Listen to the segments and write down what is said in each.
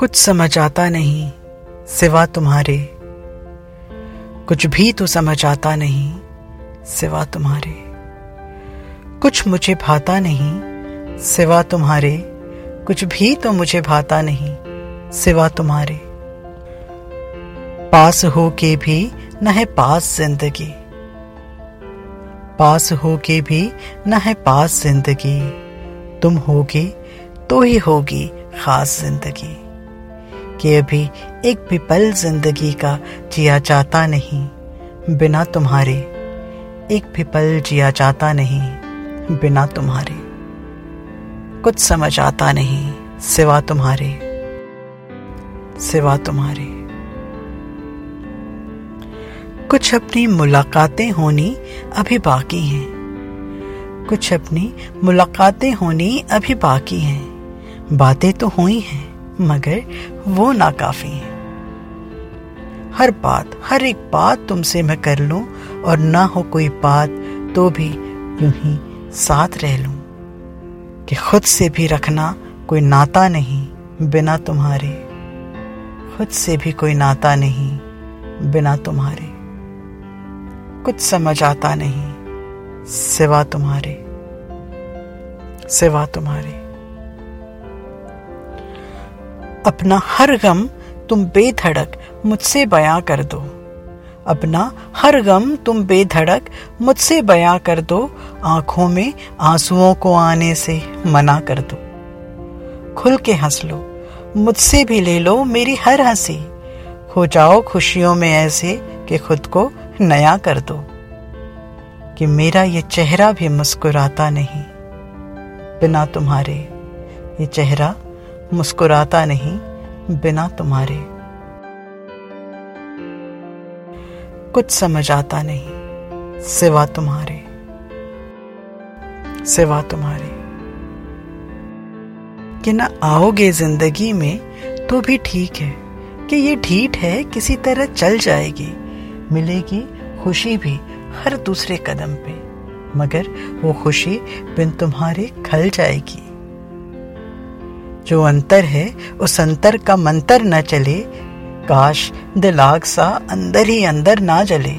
कुछ समझ आता नहीं सिवा तुम्हारे। कुछ भी तो समझ आता नहीं सिवा तुम्हारे। कुछ मुझे भाता नहीं सिवा तुम्हारे। कुछ भी तो मुझे भाता नहीं सिवा तुम्हारे। पास हो के भी न है पास ज़िंदगी। पास हो के भी न है पास ज़िंदगी। तुम होगे तो ही होगी खास ज़िंदगी। कि अभी एक भी पल ज़िंदगी का जिया जाता नहीं, बिना तुम्हारे। एक भी पल जिया जाता नहीं, बिना तुम्हारे। कुछ समझ आता नहीं, सिवा तुम्हारे। सिवा तुम्हारे। कुछ अपनी मुलाकातें होनी अभी बाकी हैं। कुछ अपनी मुलाकातें होनी अभी बाकी हैं। बातें तो हुई हैं। मगर वो नाकाफी है। हर बात, हर एक बात तुमसे मैं कर लूँ और ना हो कोई बात तो भी यूँ ही साथ रह लूँ कि खुद से भी रखना कोई नाता नहीं बिना तुम्हारे। खुद से भी कोई नाता नहीं बिना तुम्हारे। कुछ समझ आता नहीं सिवा तुम्हारे सिवा तुम्हारे। अपना हर गम तुम बेधड़क मुझसे बयां कर दो। अपना हर गम तुम बेधड़क मुझसे बयां कर दो, आँखों में आंसुओं को आने से मना कर दो। खुल के हंस लो, मुझसे भी ले लो मेरी हर हँसी। हो जाओ खुशियों में ऐसे कि खुद को नया कर दो। कि मेरा ये चेहरा भी मुस्कुराता नहीं, बिना तुम्हारे ये चेहरा मुस्कुराता नहीं बिना तुम्हारे। कुछ समझ आता नहीं सिवा तुम्हारे। सिवा तुम्हारे। कि ना आओगे ज़िंदगी में तो भी ठीक है, कि ये ठीक है किसी तरह चल जाएगी, मिलेगी खुशी भी हर दूसरे कदम पे, मगर वो खुशी बिन तुम्हारे खल जाएगी। जो अंतर है, उस अंतर का मंतर न चले। काश दिल आग सा अंदर ही अंदर ना जले।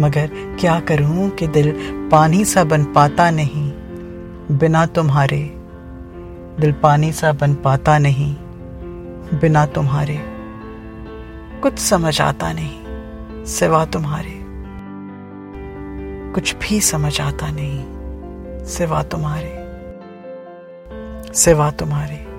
मगर क्या करूँ कि दिल पानी सा बन पाता नहीं, बिना तुम्हारे। दिल पानी सा बन पाता नहीं, बिना तुम्हारे। कुछ समझ आता नहीं, सिवा तुम्हारे। कुछ भी समझ आता नहीं, सिवा तुम्हारे। सिवा तुम्हारे।